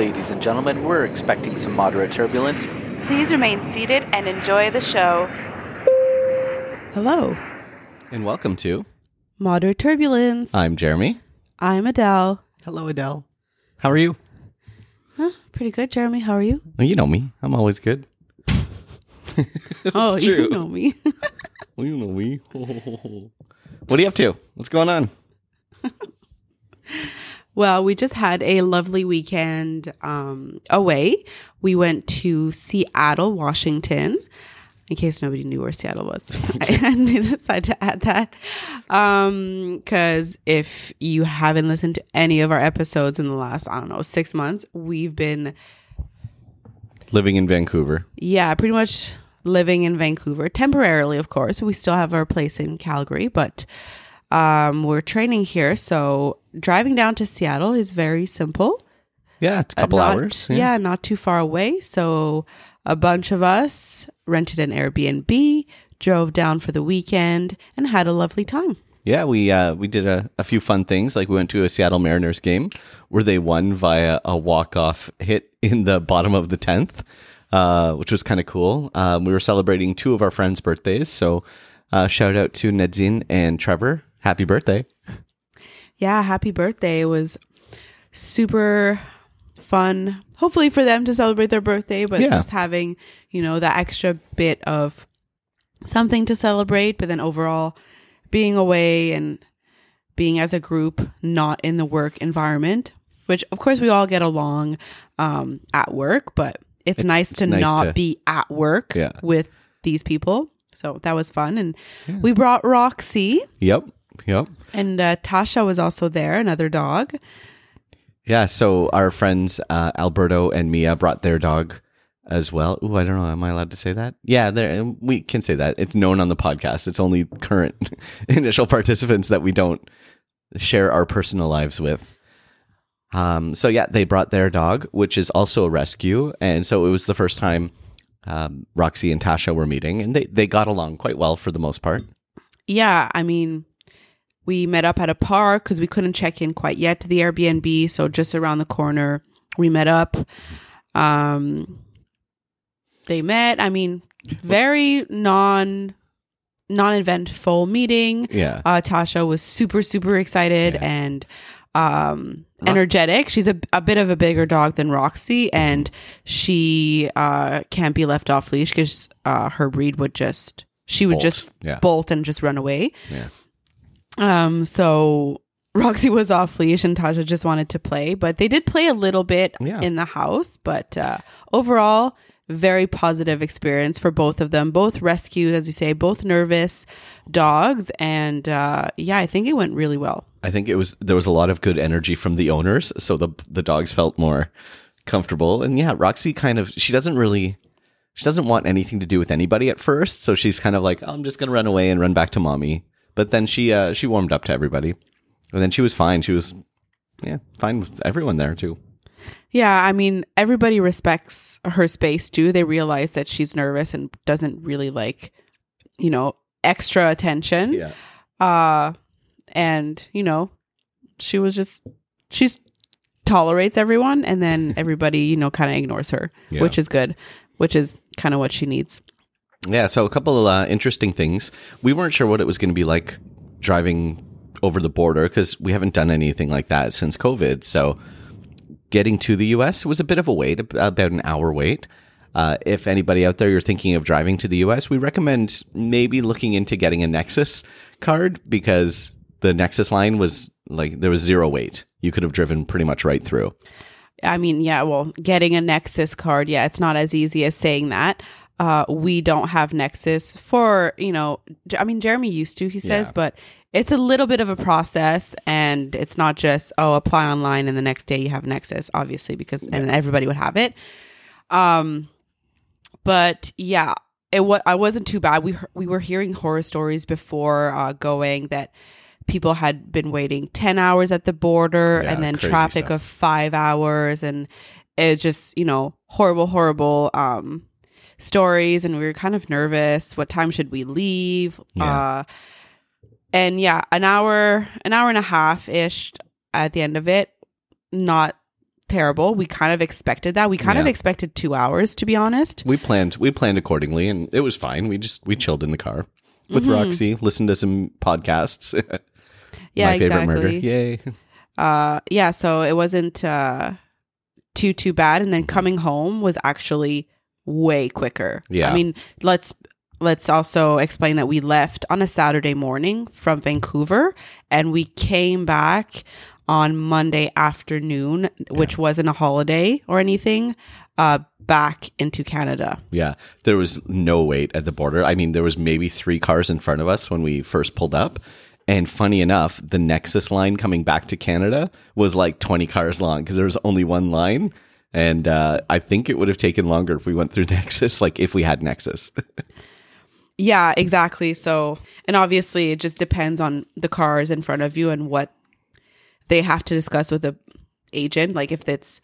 Ladies and gentlemen, we're expecting some moderate turbulence. Please remain seated and enjoy the show. Hello, And welcome to. Moderate Turbulence. I'm Jeremy. I'm Adele. Hello, Adele. How are you? Huh? Pretty good, Jeremy. How are you? Well, you know me. I'm always good. oh, It's you know me. Well, you know me. what are you up to? What's going on? Well, we just had a lovely weekend um, away. We went to Seattle, Washington. In case nobody knew where Seattle was, I decided to add that because if you haven't listened to any of our episodes in the last, I don't know, six months, we've been Living in Vancouver. Yeah, pretty much living in Vancouver temporarily, of course. We still have our place in Calgary, but um, we're training here. So driving down to Seattle is very simple. Yeah, it's a couple Not- hours. Yeah. not too far away. So a bunch of us rented an Airbnb, drove down for the weekend, and had a lovely time. Yeah, we uh, we did a, a few fun things. Like we went to a Seattle Mariners game where they won via a walk off hit in the bottom of the tenth, uh, which was kind of cool. Um, we were celebrating two of our friends' birthdays, so uh, shout out to Nedzin and Trevor. Happy birthday! yeah, happy birthday. It was super fun. Hopefully for them to celebrate their birthday, but Yeah. just having, you know, that extra bit of something to celebrate, but then overall being away and being as a group, not in the work environment, which of course we all get along um, at work, but it's, It's- nice it's to nice not to- be at work Yeah. with these people. So that was fun. And we brought Roxy Yep, yep. and uh, Tasha was also there, another dog. Yeah, so our friends uh, Alberto and Mia brought their dog as well. Ooh, I don't know. Am I allowed to say that? Yeah, there we can say that. It's known on the podcast. It's only current initial participants that we don't share our personal lives with. Um, so yeah, they brought their dog, which is also a rescue, and so it was the first time um, Roxy and Tasha were meeting, and they they got along quite well for the most part. Yeah, I mean, we met up at a park because we couldn't check in quite yet to the Airbnb. So just around the corner, we met up. Um, they met. I mean, very non non eventful meeting. Yeah, Uh, Tasha was super super excited Yeah. and um energetic. She's a, a bit of a bigger dog than Roxy, and she uh can't be left off leash because uh her breed would just she would Bolt. just Yeah. bolt and just run away. yeah, Um, so Roxy was off leash and Tasha just wanted to play, but they did play a little bit Yeah. in the house. But uh, overall, very positive experience for both of them. Both rescued, as you say, both nervous dogs, and uh, yeah, I think it went really well. I think it was there was a lot of good energy from the owners, so the the dogs felt more comfortable. And yeah, Roxy kind of she doesn't really she doesn't want anything to do with anybody at first, so she's kind of like, oh, I'm just gonna run away and run back to mommy. But then she uh, she warmed up to everybody, and then she was fine. She was yeah fine with everyone there too. Yeah, I mean, everybody respects her space too. They realize that she's nervous and doesn't really like, you know, extra attention. Yeah, uh and you know she was just she's tolerates everyone and then everybody you know kind of ignores her Yeah. which is good which is kind of what she needs yeah. So a couple of uh, interesting things. We weren't sure what it was going to be like driving over the border because we haven't done anything like that since COVID. So getting to the US was a bit of a wait, about an hour wait. Uh, if anybody out there you're thinking of driving to the US, we recommend maybe looking into getting a Nexus card because the Nexus line was like there was zero wait. You could have driven pretty much right through. i mean yeah well getting a nexus card yeah it's not as easy as saying that uh we don't have nexus for you know i mean jeremy used to he says Yeah. but it's a little bit of a process and it's not just oh apply online and the next day you have nexus obviously because and everybody would have it um but yeah it wa- I wasn't too bad we we were hearing horror stories before uh going that people had been waiting 10 hours at the border Yeah, and then traffic stuff. of 5 hours and it's just you know horrible horrible um stories and we were kind of nervous what time should we leave Yeah. uh and yeah an hour an hour and a half ish at the end of it not terrible. We kind of expected that. We kind of expected two hours, to be honest. We planned we planned accordingly, and it was fine. We just we chilled in the car with Mm-hmm. Roxy, listened to some podcasts. Yeah, My favorite murder. Yay! uh yeah so it wasn't uh too too bad and then coming home was actually way quicker Yeah. i mean let's let's also explain that we left on a saturday morning from vancouver and we came back on monday afternoon which wasn't a holiday or anything uh back into canada Yeah, there was no wait at the border. I mean, there was maybe three cars in front of us when we first pulled up. And funny enough, the Nexus line coming back to Canada was like 20 cars long because there was only one line. And uh, I think it would have taken longer if we went through Nexus, like if we had Nexus. Yeah, exactly. So, and obviously, it just depends on the cars in front of you and what they have to discuss with the agent. Like, if it's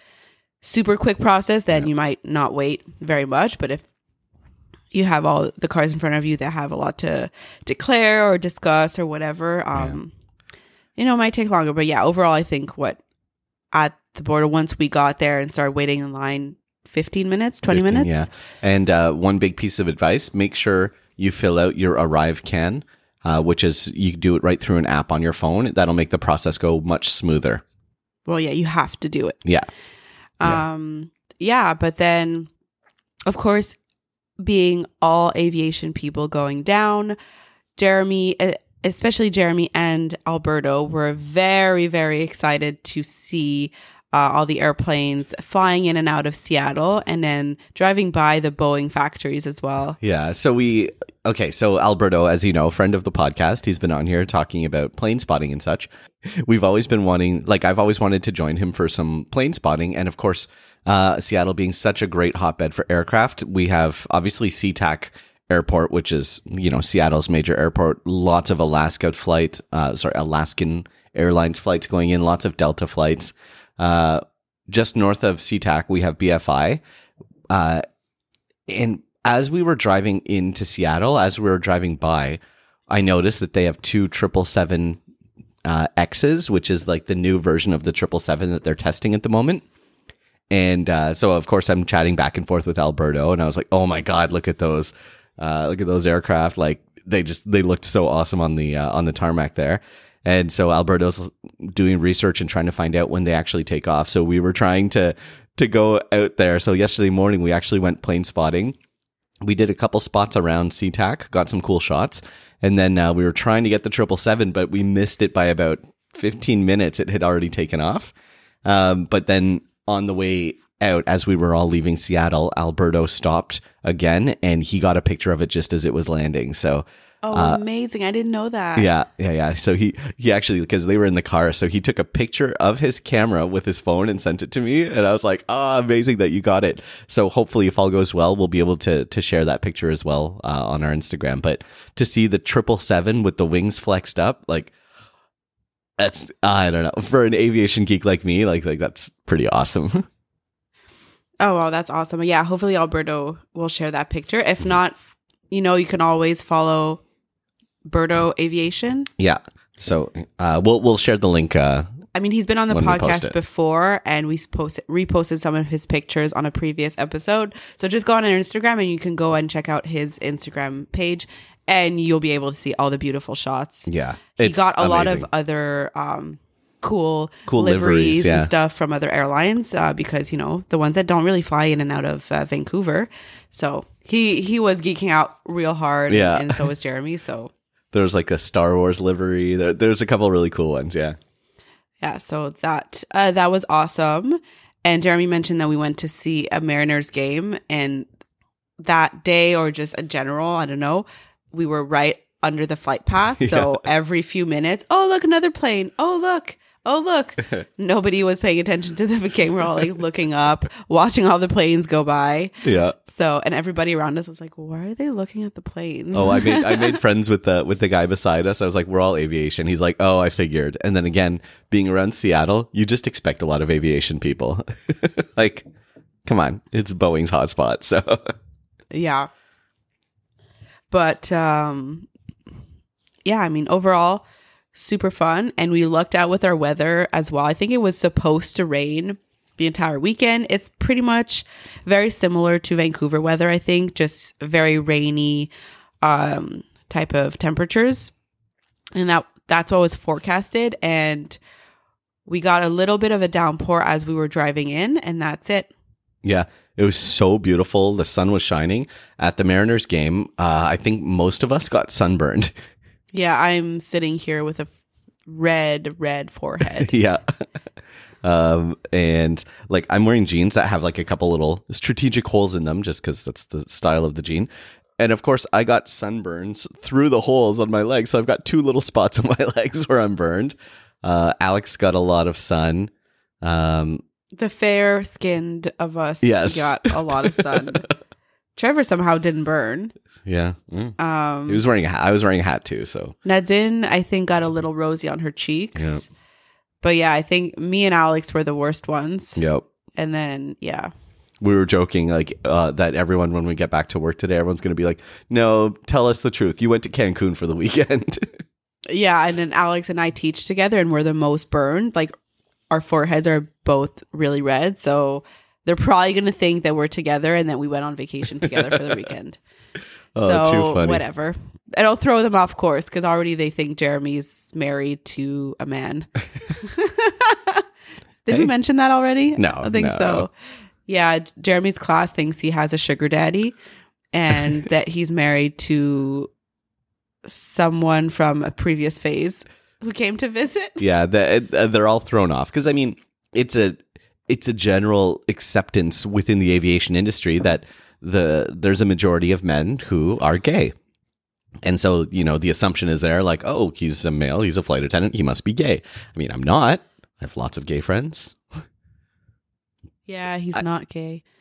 super quick process, then you might not wait very much. But if you have all the cars in front of you that have a lot to declare or discuss or whatever, um, you know, it might take longer. But yeah, overall, I think what at the border once we got there and started waiting in line, fifteen minutes, twenty 15, minutes. Yeah. And uh, one big piece of advice make sure you fill out your ArriveCAN, uh, which is you do it right through an app on your phone. That'll make the process go much smoother. Well, yeah, you have to do it. Yeah. Yeah. Um, yeah, but then, of course, being all aviation people going down, Jeremy, especially Jeremy and Alberto, were very, very excited to see uh, all the airplanes flying in and out of Seattle and then driving by the Boeing factories as well. Yeah. So we okay. So Alberto, as you know, friend of the podcast, he's been on here talking about plane spotting and such. We've always been wanting, like, I've always wanted to join him for some plane spotting, and of course, uh, Seattle being such a great hotbed for aircraft, we have obviously SeaTac Airport, which is you know Seattle's major airport. Lots of Alaska flight, uh, sorry, Alaskan Airlines flights going in. Lots of Delta flights. Uh, just north of SeaTac, we have BFI. Uh, and as we were driving into Seattle, as we were driving by, I noticed that they have two triple seven uh, X's, which is like the new version of the triple seven that they're testing at the moment. And uh, so, of course, I'm chatting back and forth with Alberto, and I was like, "Oh my god, look at those! Uh, look at those aircraft! Like they just they looked so awesome on the uh, on the tarmac there." And so Alberto's doing research and trying to find out when they actually take off. So we were trying to to go out there. So yesterday morning we actually went plane spotting. We did a couple spots around SeaTac, got some cool shots, and then uh, we were trying to get the triple seven, but we missed it by about fifteen minutes. It had already taken off. Um, but then on the way out, as we were all leaving Seattle, Alberto stopped again, and he got a picture of it just as it was landing. So Oh, Uh, amazing! I didn't know that. yeah, yeah, yeah. So he he actually because they were in the car, so he took a picture of his camera with his phone and sent it to me, and I was like, "Oh, amazing that you got it." So hopefully, if all goes well, we'll be able to to share that picture as well uh, on our Instagram. But to see the triple seven with the wings flexed up, like that's I don't know for an aviation geek like me, like like that's pretty awesome. Oh, wow, that's awesome. Yeah, hopefully Alberto will share that picture. If not, you know, you can always follow Berto Aviation. yeah. So uh, we'll we'll share the link. Uh, I mean, he's been on the post podcast before, and we posted, reposted some of his pictures on a previous episode. So just go on Instagram, and you can go and check out his Instagram page, and you'll be able to see all the beautiful shots. yeah, He got a lot of other um, cool, Cool liveries, liveries, yeah. and stuff from other airlines uh, because you know the ones that don't really fly in and out of uh, Vancouver. So he he was geeking out real hard, Yeah. and, so was Jeremy. So There's like a Star Wars livery. There, there's a couple really cool ones. Yeah. yeah, so that uh, that was awesome. And Jeremy mentioned that we went to see a Mariners game, and that day or just a general, I don't know, we were right under the flight path. So every few minutes, oh look, another plane. Oh look. Oh look. Nobody was paying attention to the game. We're all like looking up, watching all the planes go by. Yeah. So and everybody around us was like, Why are they looking at the planes? Oh, I made I made friends with the with the guy beside us. I was like, "We're all aviation." He's like, "Oh, I figured." And then again, being around Seattle, you just expect a lot of aviation people. like, come on, it's Boeing's hotspot. So Yeah. But um yeah, I mean overall super fun and we lucked out with our weather as well. I think it was supposed to rain the entire weekend. It's pretty much very similar to Vancouver weather, I think, just very rainy um, type of temperatures. And that that's what was forecasted. And we got a little bit of a downpour as we were driving in, and that's it. Yeah, it was so beautiful. The sun was shining at the Mariners game. Uh, I think most of us got sunburned. Yeah, I'm sitting here with a red, red forehead. yeah. Um, and like I'm wearing jeans that have like a couple little strategic holes in them just because that's the style of the jean. And of course, I got sunburns through the holes on my legs. So I've got two little spots on my legs where I'm burned. Uh, Alex got a lot of sun. Um, the fair skinned of us Yes. got a lot of sun. Trevor somehow didn't burn. yeah. Mm. Um, He was wearing a hat. I was wearing a hat too. So Nadine, I think, got a little rosy on her cheeks. Yeah. But yeah, I think me and Alex were the worst ones. yep. And then, yeah. we were joking like uh, that everyone when we get back to work today everyone's going to be like no tell us the truth you went to cancun for the weekend Yeah. And then Alex and I teach together and we're the most burned. Like our foreheads are both really red. So they're probably going to think that we're together and that we went on vacation together for the weekend. oh so too funny whatever. It'll throw them off course because already they think Jeremy's married to a man. Did Hey. we mention that already? No, I think no. so. Yeah, Jeremy's class thinks he has a sugar daddy and that he's married to someone from a previous phase who came to visit. yeah the, uh, they're all thrown off because i mean it's a it's a general acceptance within the aviation industry that the there's a majority of men who are gay and so you know the assumption is there like oh he's a male he's a flight attendant he must be gay i mean i'm not i have lots of gay friends Yeah, he's not gay.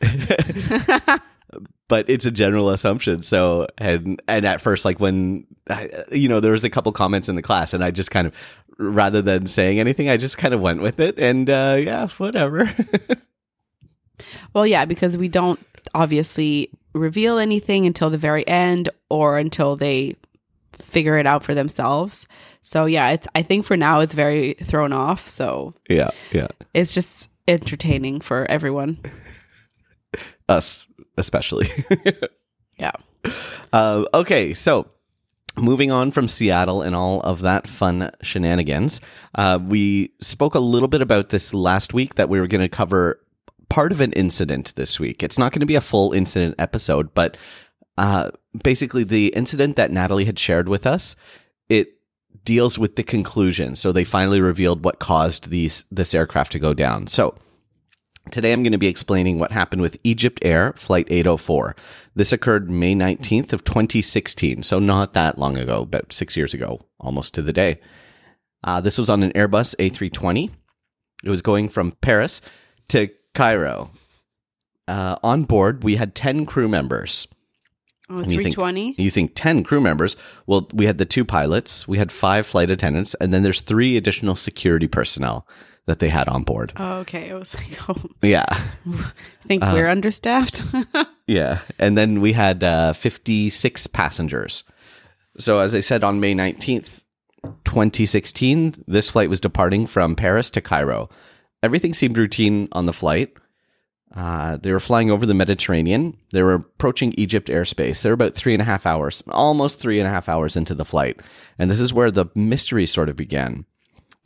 but it's a general assumption. So and and at first, like when I, you know there was a couple comments in the class, and I just kind of rather than saying anything, I just kind of went with it, and uh, yeah, whatever. Well, yeah, because we don't obviously reveal anything until the very end or until they figure it out for themselves. So yeah, it's I think for now it's very thrown off. So yeah, yeah, it's just entertaining for everyone. us especially. Yeah. Uh, okay, so moving on from Seattle and all of that fun shenanigans, uh, we spoke a little bit about this last week that we were going to cover part of an incident this week. It's not going to be a full incident episode, but uh, basically the incident that Natalie had shared with us, it deals with the conclusion. So they finally revealed what caused these this aircraft to go down. So Today I'm going to be explaining what happened with Egypt Air Flight 804. This occurred May 19th of 2016, so not that long ago, about 6 years ago, almost to the day. Uh, this was on an Airbus A320. It was going from Paris to Cairo. Uh, on board, we had 10 crew members. Oh, And you think- 320. You think 10 crew members. Well, we had the two pilots, we had five flight attendants, and then there's three additional security personnel that they had on board. Oh, okay. It was like, oh, Yeah. I think Uh, we're understaffed. Yeah. And then we had uh, 56 passengers. So, as I said, on May 19th, 2016, this flight was departing from Paris to Cairo. Everything seemed routine on the flight. Uh, they were flying over the Mediterranean. They were approaching Egypt airspace. They were about three and a half hours, almost three and a half hours into the flight. And this is where the mystery sort of began.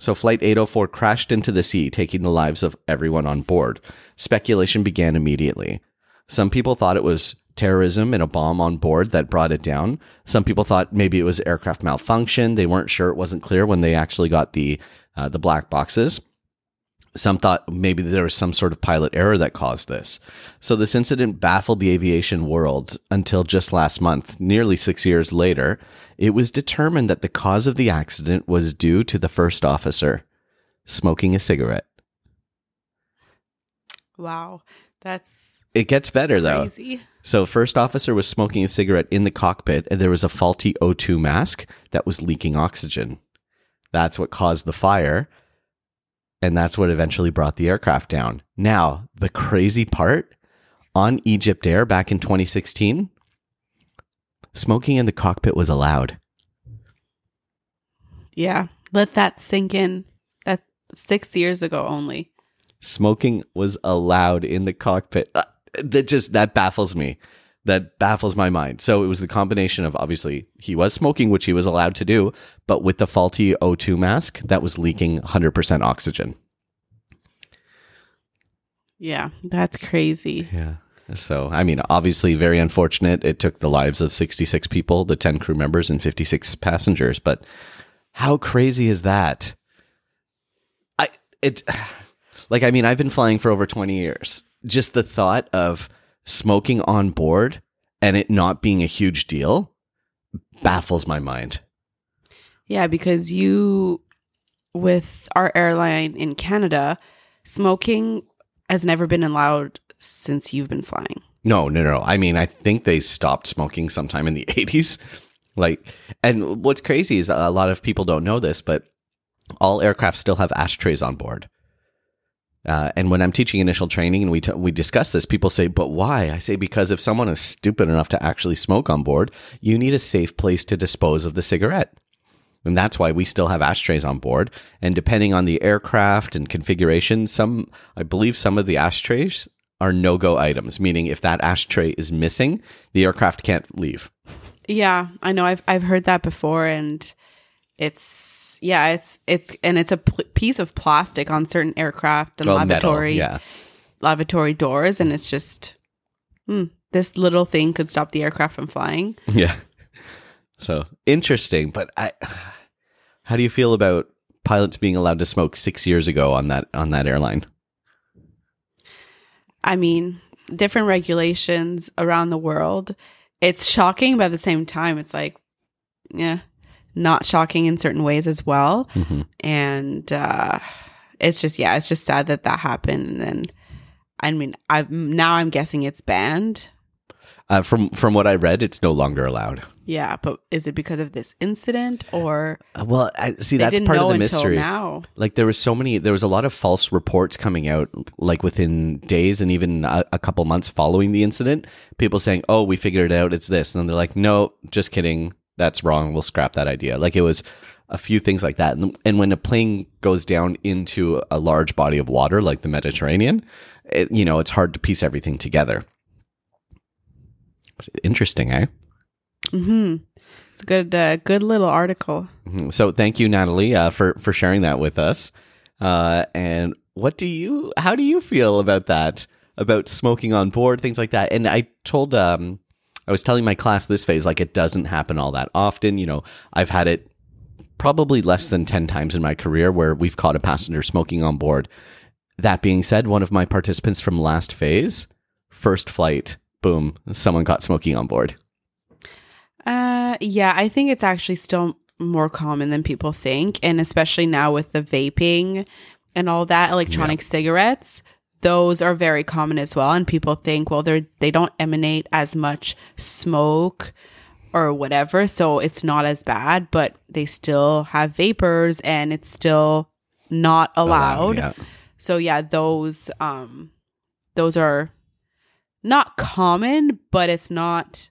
So, Flight 804 crashed into the sea, taking the lives of everyone on board. Speculation began immediately. Some people thought it was terrorism and a bomb on board that brought it down. Some people thought maybe it was aircraft malfunction. They weren't sure; it wasn't clear when they actually got the uh, the black boxes. Some thought maybe there was some sort of pilot error that caused this. So this incident baffled the aviation world until just last month, nearly six years later. It was determined that the cause of the accident was due to the first officer smoking a cigarette. wow. That's It gets better though. crazy. So, first officer was smoking a cigarette in the cockpit, and there was a faulty O2 mask that was leaking oxygen. That's what caused the fire, and that's what eventually brought the aircraft down. Now, the crazy part on Egypt Air back in 2016, smoking in the cockpit was allowed. Yeah. Let that sink in. That six years ago only. smoking was allowed in the cockpit. Uh, that just that baffles me. That baffles my mind. So it was the combination of obviously he was smoking, which he was allowed to do, but with the faulty O2 mask that was leaking 100% oxygen. Yeah, that's crazy. Yeah. So, I mean, obviously very unfortunate. It took the lives of 66 people, the 10 crew members, and 56 passengers. But how crazy is that? I, it, like, I mean, I've been flying for over 20 years. Just the thought of smoking on board and it not being a huge deal baffles my mind. Yeah, because you, with our airline in Canada, smoking has never been allowed since you've been flying. No, no, no. I mean, I think they stopped smoking sometime in the 80s. Like, and what's crazy is a lot of people don't know this, but all aircraft still have ashtrays on board. Uh, and when I'm teaching initial training and we t- we discuss this, people say, "But why?" I say because if someone is stupid enough to actually smoke on board, you need a safe place to dispose of the cigarette. And that's why we still have ashtrays on board. And depending on the aircraft and configuration, some, I believe some of the ashtrays are no go items, meaning if that ashtray is missing, the aircraft can't leave. Yeah, I know. I've I've heard that before, and it's yeah, it's it's and it's a pl- piece of plastic on certain aircraft and Well, metal, lavatory yeah. lavatory doors, and it's just hmm, this little thing could stop the aircraft from flying. Yeah. So interesting, but I, how do you feel about pilots being allowed to smoke six years ago on that on that airline? I mean, different regulations around the world. It's shocking, but at the same time, it's like, yeah, not shocking in certain ways as well. Mhm. And uh, it's just, yeah, it's just sad that that happened. And I mean, I now I'm guessing it's banned. Uh, from from what I read, it's no longer allowed. Yeah, but is it because of this incident or Uh, Well, I, see, that's part of the until mystery. now? Like there was so many, there was a lot of false reports coming out, like within days and even a, a couple months following the incident. People saying, "Oh, we figured it out. It's this," and then they're like, "No, just kidding. That's wrong. We'll scrap that idea." Like it was a few things like that. And, and when a plane goes down into a large body of water like the Mediterranean, it, you know, it's hard to piece everything together. Interesting, eh? hmm It's a good, uh, good little article. Mhm. So thank you, Natalie, uh, for for sharing that with us. Uh, and what do you? How do you feel about that? About smoking on board, things like that. And I told, um, I was telling my class this phase, like it doesn't happen all that often. You know, I've had it probably less than ten times in my career where we've caught a passenger smoking on board. That being said, one of my participants from last phase, first flight, boom, someone got smoking on board. Uh, yeah, I think it's actually still more common than people think, and especially now with the vaping and all that electronic cigarettes, those are very common as well. And people think, well, they're they don't emanate as much smoke or whatever, so it's not as bad, but they still have vapors, and it's still not allowed. yeah. So yeah, those um those are not common, but it's not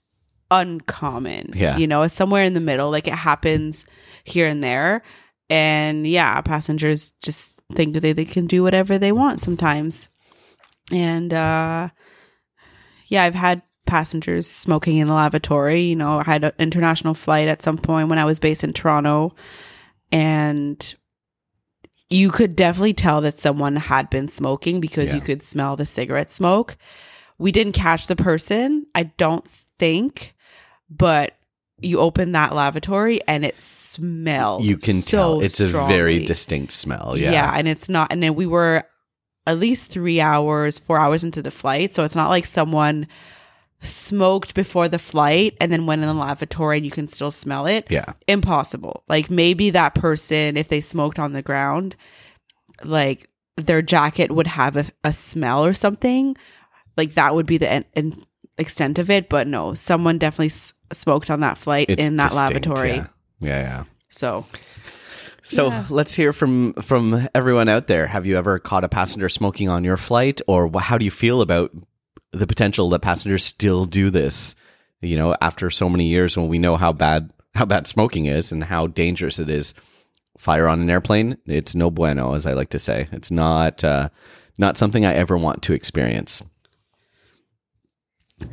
uncommon. Yeah. You know, it's somewhere in the middle. Like it happens here and there. And yeah, passengers just think that they, they can do whatever they want sometimes. And uh yeah, I've had passengers smoking in the lavatory. You know, I had an international flight at some point when I was based in Toronto and you could definitely tell that someone had been smoking because Yeah. you could smell the cigarette smoke. We didn't catch the person, I don't think, but you open that lavatory and it smells. You can so tell it's a very distinct smell. yeah. Yeah. and it's not. And then we were at least three hours, four hours into the flight, so it's not like someone smoked before the flight and then went in the lavatory and you can still smell it Yeah. impossible. Like maybe that person, if they smoked on the ground, like their jacket would have a, a smell or something. Like that would be the en- en- extent of it. But no, someone definitely s- smoked on that flight It's in that distinct, lavatory. Yeah. yeah, yeah. So So Yeah. let's hear from from everyone out there. Have you ever caught a passenger smoking on your flight, or how do you feel about the potential that passengers still do this? You know, after so many years, when we know how bad how bad smoking is and how dangerous it is. Fire on an airplane, it's no bueno, as I like to say. It's not uh, Not something I ever want to experience.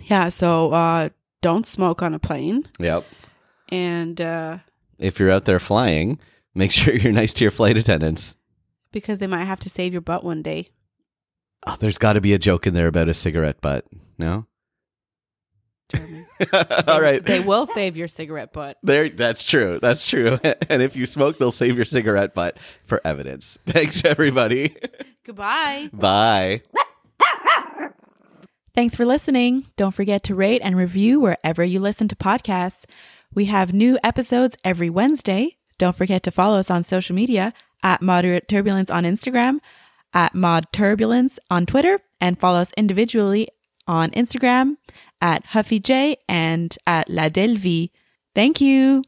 Yeah, so uh, don't smoke on a plane. Yep. And uh, If you're out there flying, make sure you're nice to your flight attendants. because they might have to save your butt one day. Oh, there's got to be a joke in there about a cigarette butt. No? Jeremy. All right. They will save your cigarette butt. There, that's true. That's true. And if you smoke, they'll save your cigarette butt for evidence. Thanks, everybody. Goodbye. Bye. Thanks for listening. Don't forget to rate and review wherever you listen to podcasts. We have new episodes every Wednesday. Don't forget to follow us on social media at Moderate Turbulence on Instagram, at Mod Turbulence on Twitter, and follow us individually on Instagram at Huffy J and at La Delvie. Thank you.